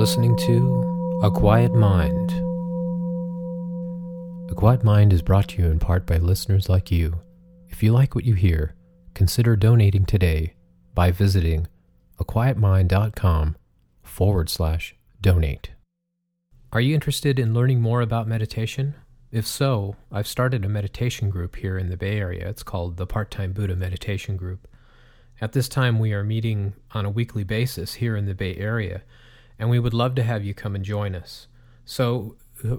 listening to A Quiet Mind. A Quiet Mind is brought to you in part by listeners like you. If you like what you hear, consider donating today by visiting aquietmind.com forward slash donate. Are you interested in learning more about meditation? If so, I've started a meditation group here in the Bay Area. It's called the Part Time Buddha Meditation Group. At this time, we are meeting on a weekly basis here in the Bay Area, and we would love to have you come and join us. So,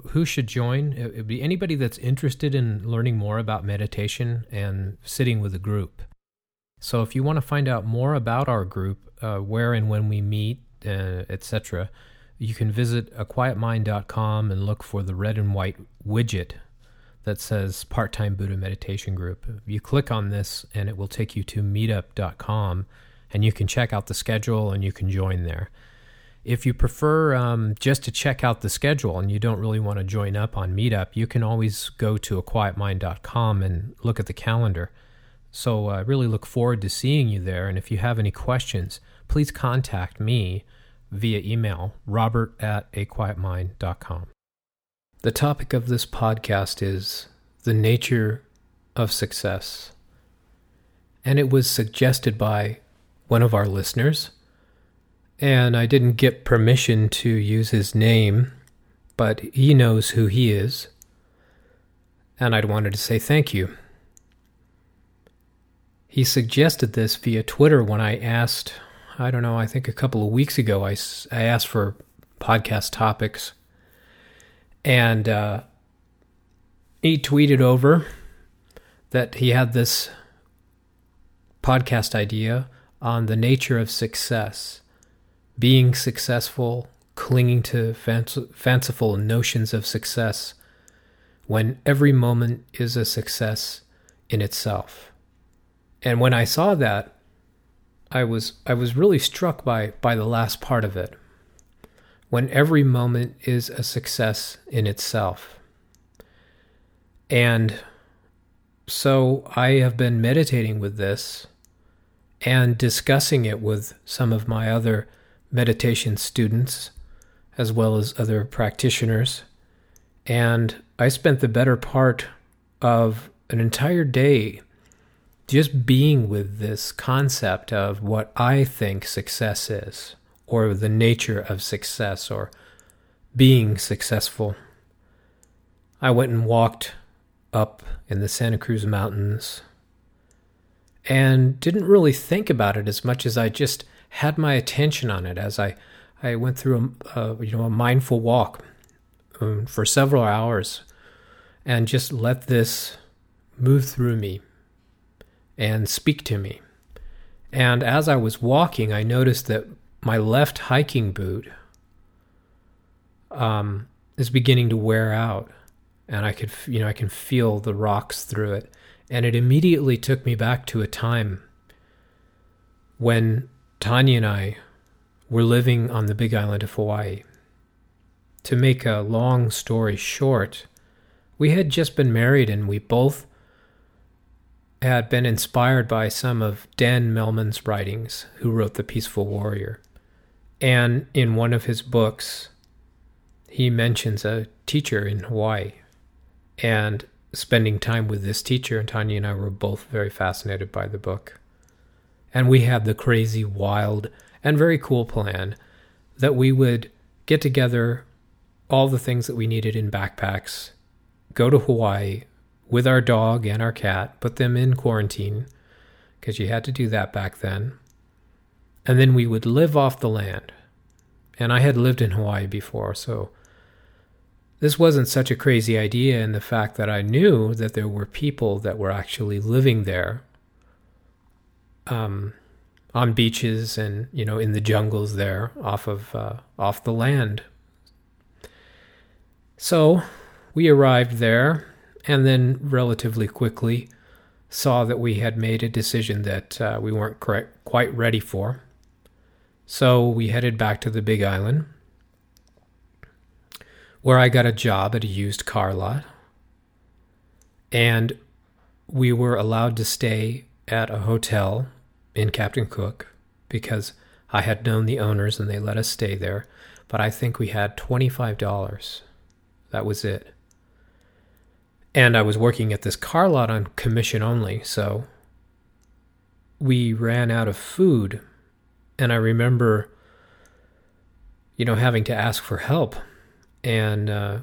who should join? It would be anybody that's interested in learning more about meditation and sitting with a group. So, if you want to find out more about our group, uh, where and when we meet, uh, etc., you can visit aquietmind.com and look for the red and white widget that says Part Time Buddha Meditation Group. You click on this and it will take you to meetup.com and you can check out the schedule and you can join there. If you prefer um, just to check out the schedule and you don't really want to join up on Meetup, you can always go to aquietmind.com and look at the calendar. So I uh, really look forward to seeing you there. And if you have any questions, please contact me via email, robert at aquietmind.com. The topic of this podcast is the nature of success. And it was suggested by one of our listeners. And I didn't get permission to use his name, but he knows who he is. And I'd wanted to say thank you. He suggested this via Twitter when I asked, I don't know, I think a couple of weeks ago, I, I asked for podcast topics and uh, he tweeted over that he had this podcast idea on the nature of success, being successful, clinging to fanciful notions of success, when every moment is a success in itself. And when I saw that, I was I was really struck by by the last part of it when every moment is a success in itself. And so I have been meditating with this and discussing it with some of my other meditation students, as well as other practitioners. And I spent the better part of an entire day just being with this concept of what I think success is or the nature of success or being successful. I went and walked up in the Santa Cruz Mountains and didn't really think about it as much as I just had my attention on it as I, I went through a, a you know a mindful walk um, for several hours and just let this move through me and speak to me. And as I was walking, I noticed that my left hiking boot um, is beginning to wear out, and I could, you know, I can feel the rocks through it, and it immediately took me back to a time when Tanya and I were living on the Big Island of Hawaii. To make a long story short, we had just been married, and we both had been inspired by some of Dan Millman's writings, who wrote The Peaceful Warrior. And in one of his books, he mentions a teacher in Hawaii and spending time with this teacher. And Tanya and I were both very fascinated by the book. And we had the crazy, wild, and very cool plan that we would get together all the things that we needed in backpacks, go to Hawaii with our dog and our cat, put them in quarantine because you had to do that back then and then we would live off the land. And I had lived in Hawaii before, so this wasn't such a crazy idea in the fact that I knew that there were people that were actually living there um, on beaches and you know in the jungles there off of uh, off the land. So we arrived there, and then relatively quickly saw that we had made a decision that uh, we weren't quite ready for. So we headed back to the Big Island, where I got a job at a used car lot. And we were allowed to stay at a hotel in Captain Cook because I had known the owners and they let us stay there. but I think we had $25. That was it. And I was working at this car lot on commission only, so we ran out of food. And I remember, you know, having to ask for help and uh,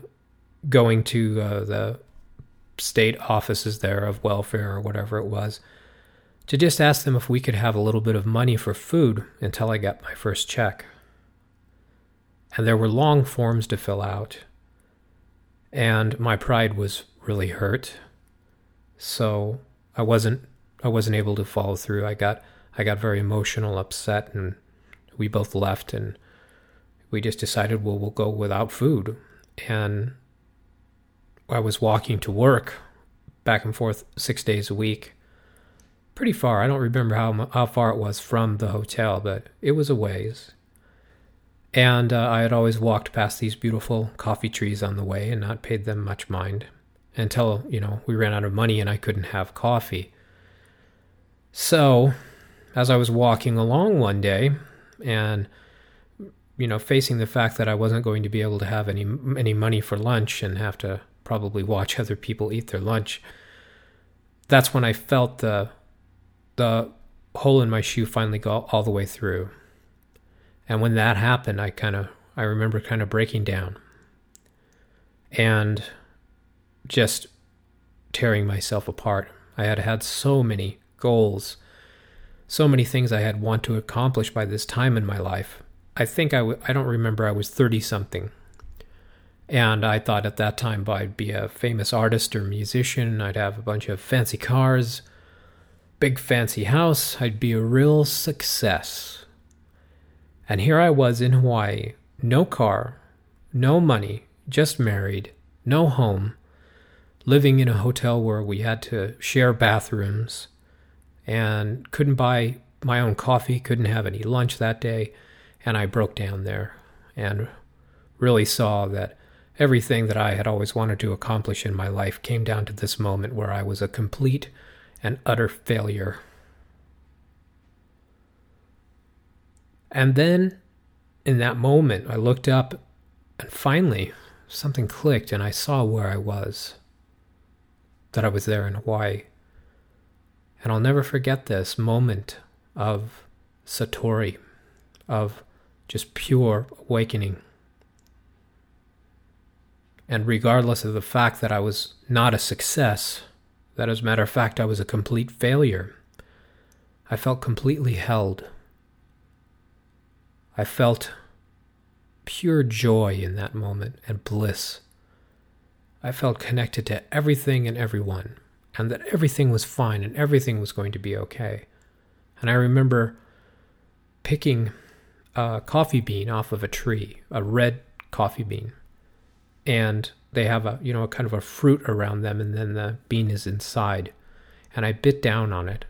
going to uh, the state offices there of welfare or whatever it was to just ask them if we could have a little bit of money for food until I got my first check. And there were long forms to fill out. And my pride was really hurt. So I wasn't I wasn't able to follow through. I got I got very emotional, upset and we both left and we just decided well we'll go without food. And I was walking to work back and forth 6 days a week. Pretty far. I don't remember how how far it was from the hotel, but it was a ways. And uh, I had always walked past these beautiful coffee trees on the way and not paid them much mind until, you know, we ran out of money and I couldn't have coffee. So, as I was walking along one day and you know, facing the fact that I wasn't going to be able to have any any money for lunch and have to probably watch other people eat their lunch, that's when I felt the the hole in my shoe finally go all the way through. And when that happened, I kind of I remember kind of breaking down and just tearing myself apart. I had had so many goals, so many things I had want to accomplish by this time in my life. I think I w- I don't remember I was 30 something. And I thought at that time I'd be a famous artist or musician, I'd have a bunch of fancy cars, big fancy house, I'd be a real success. And here I was in Hawaii, no car, no money, just married, no home, living in a hotel where we had to share bathrooms and couldn't buy my own coffee, couldn't have any lunch that day. And I broke down there and really saw that everything that I had always wanted to accomplish in my life came down to this moment where I was a complete and utter failure. And then in that moment, I looked up and finally something clicked and I saw where I was. That I was there in Hawaii. And I'll never forget this moment of Satori, of just pure awakening. And regardless of the fact that I was not a success, that as a matter of fact I was a complete failure, I felt completely held. I felt pure joy in that moment and bliss. I felt connected to everything and everyone, and that everything was fine and everything was going to be okay. And I remember picking a coffee bean off of a tree, a red coffee bean, and they have a you know a kind of a fruit around them, and then the bean is inside. And I bit down on it,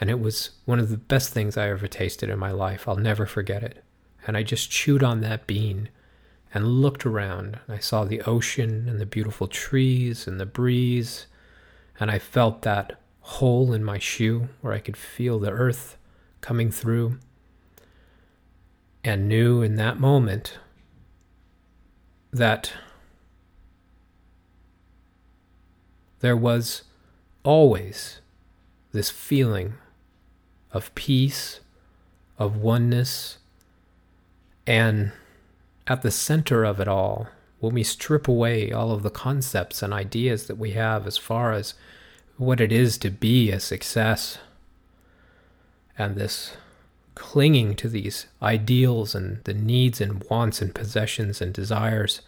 and it was one of the best things I ever tasted in my life. I'll never forget it and I just chewed on that bean and looked around. I saw the ocean and the beautiful trees and the breeze, and I felt that hole in my shoe where I could feel the earth coming through, and knew in that moment that there was always this feeling of peace, of oneness and at the center of it all, when we strip away all of the concepts and ideas that we have as far as what it is to be a success, and this clinging to these ideals and the needs and wants and possessions and desires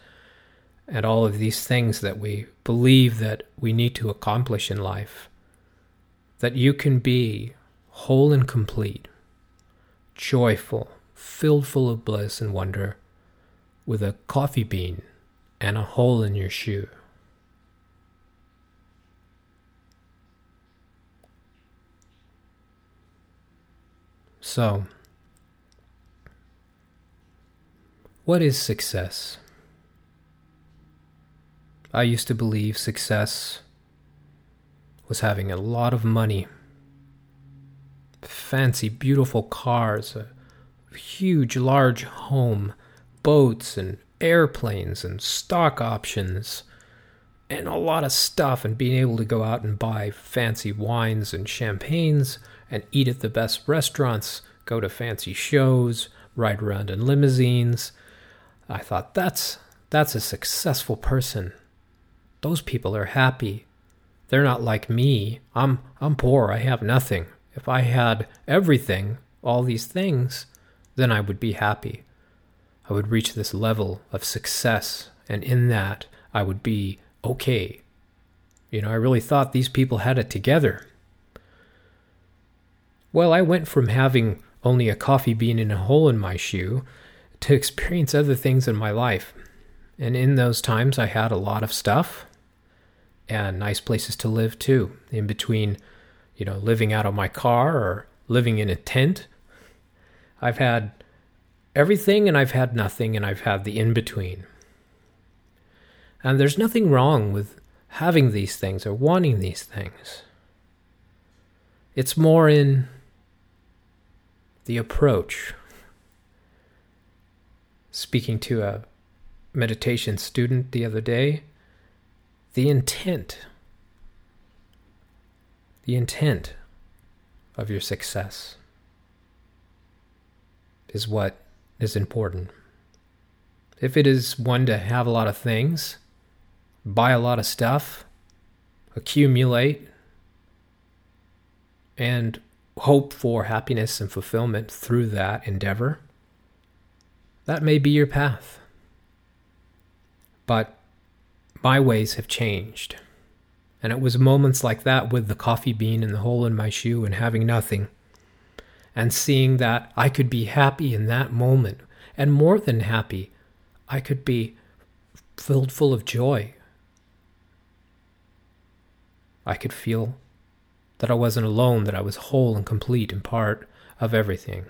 and all of these things that we believe that we need to accomplish in life that you can be whole and complete joyful filled full of bliss and wonder, with a coffee bean and a hole in your shoe. So, what is success? I used to believe success was having a lot of money, fancy, beautiful cars, a huge, large home, boats and airplanes and stock options and a lot of stuff and being able to go out and buy fancy wines and champagnes and eat at the best restaurants, go to fancy shows, ride around in limousines. I thought that's that's a successful person. Those people are happy. They're not like me. I'm I'm poor. I have nothing. If I had everything, all these things, then I would be happy. I would reach this level of success and in that I would be okay. You know, I really thought these people had it together. Well, I went from having only a coffee bean in a hole in my shoe to experience other things in my life. And in those times, I had a lot of stuff and nice places to live too. In between, you know, living out of my car or living in a tent, I've had everything and I've had nothing and I've had the in between. And there's nothing wrong with having these things or wanting these things. It's more in the approach. Speaking to a meditation student the other day, the intent, the intent of your success is what is important. If it is one to have a lot of things, buy a lot of stuff, accumulate, and hope for happiness and fulfillment through that endeavor, that may be your path. But my ways have changed. And it was moments like that with the coffee bean and the hole in my shoe and having nothing, and seeing that I could be happy in that moment, and more than happy, I could be filled full of joy I could feel that I wasn't alone, that I was whole and complete and part of everything.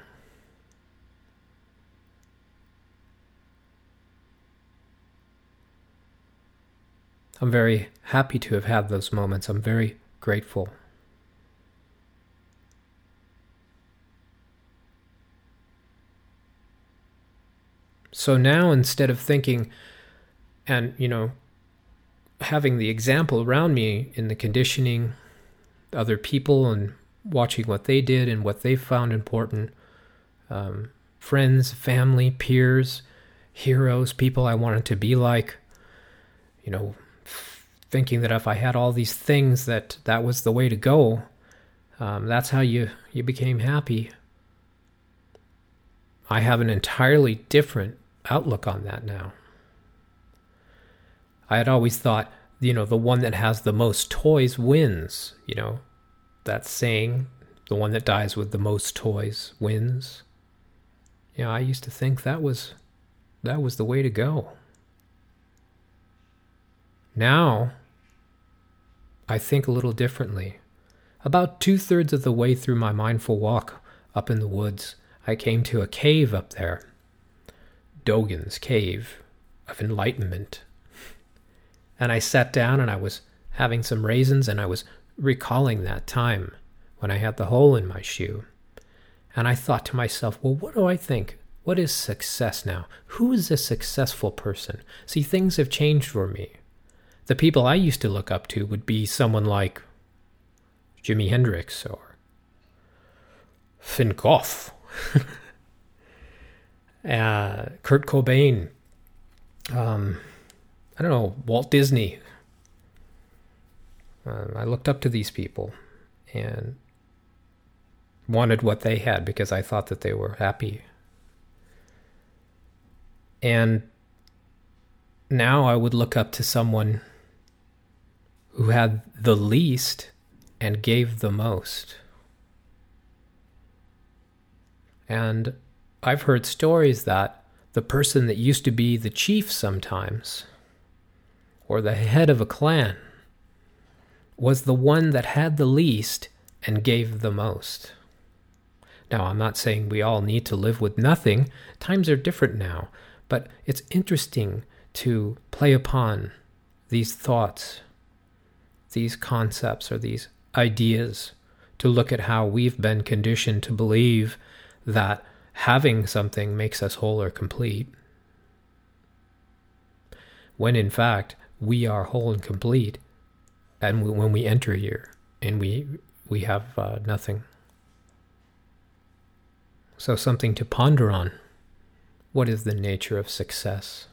I'm very happy to have had those moments. I'm very grateful. So now instead of thinking and, you know, having the example around me in the conditioning other people and watching what they did and what they found important um, friends family peers heroes people i wanted to be like you know thinking that if i had all these things that that was the way to go um, that's how you you became happy i have an entirely different outlook on that now I had always thought, you know, the one that has the most toys wins, you know, that saying, the one that dies with the most toys wins. Know, I used to think that was that was the way to go. Now, I think a little differently. About two thirds of the way through my mindful walk up in the woods, I came to a cave up there. Dogen's Cave of Enlightenment. And I sat down and I was having some raisins and I was recalling that time when I had the hole in my shoe. And I thought to myself, well, what do I think? What is success now? Who is a successful person? See, things have changed for me. The people I used to look up to would be someone like Jimi Hendrix or Finn uh, Kurt Cobain, um, I don't know, Walt Disney. Um, I looked up to these people and wanted what they had because I thought that they were happy. And now I would look up to someone who had the least and gave the most. And I've heard stories that the person that used to be the chief sometimes or the head of a clan was the one that had the least and gave the most. Now, I'm not saying we all need to live with nothing. Times are different now, but it's interesting to play upon these thoughts, these concepts, or these ideas, to look at how we've been conditioned to believe that having something makes us whole or complete. when in fact we are whole and complete and when we enter here and we we have uh, nothing so something to ponder on what is the nature of success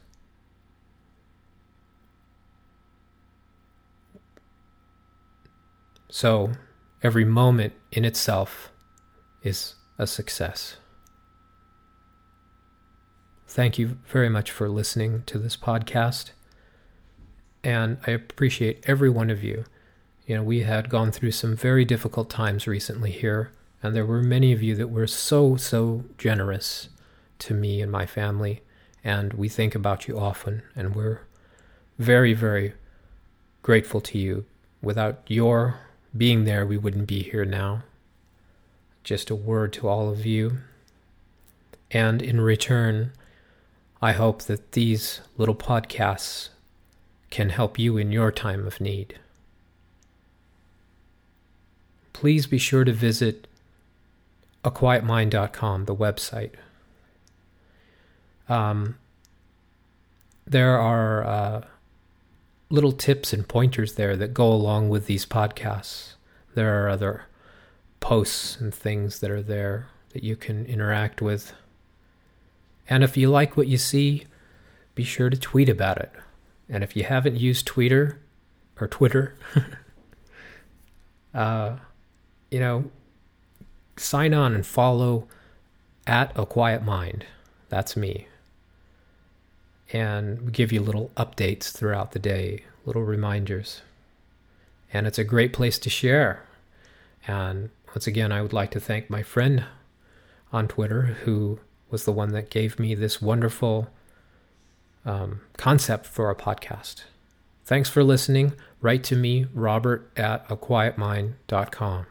so every moment in itself is a success thank you very much for listening to this podcast. And I appreciate every one of you. You know, we had gone through some very difficult times recently here, and there were many of you that were so, so generous to me and my family. And we think about you often, and we're very, very grateful to you. Without your being there, we wouldn't be here now. Just a word to all of you. And in return, I hope that these little podcasts can help you in your time of need. Please be sure to visit aquietmind.com, the website. Um, there are uh, little tips and pointers there that go along with these podcasts. There are other posts and things that are there that you can interact with. And if you like what you see, be sure to tweet about it. And if you haven't used Twitter or Twitter, uh, you know, sign on and follow at A Quiet Mind. That's me. And give you little updates throughout the day, little reminders. And it's a great place to share. And once again, I would like to thank my friend on Twitter who was the one that gave me this wonderful um, concept for a podcast. Thanks for listening. Write to me, robert at aquietmind.com.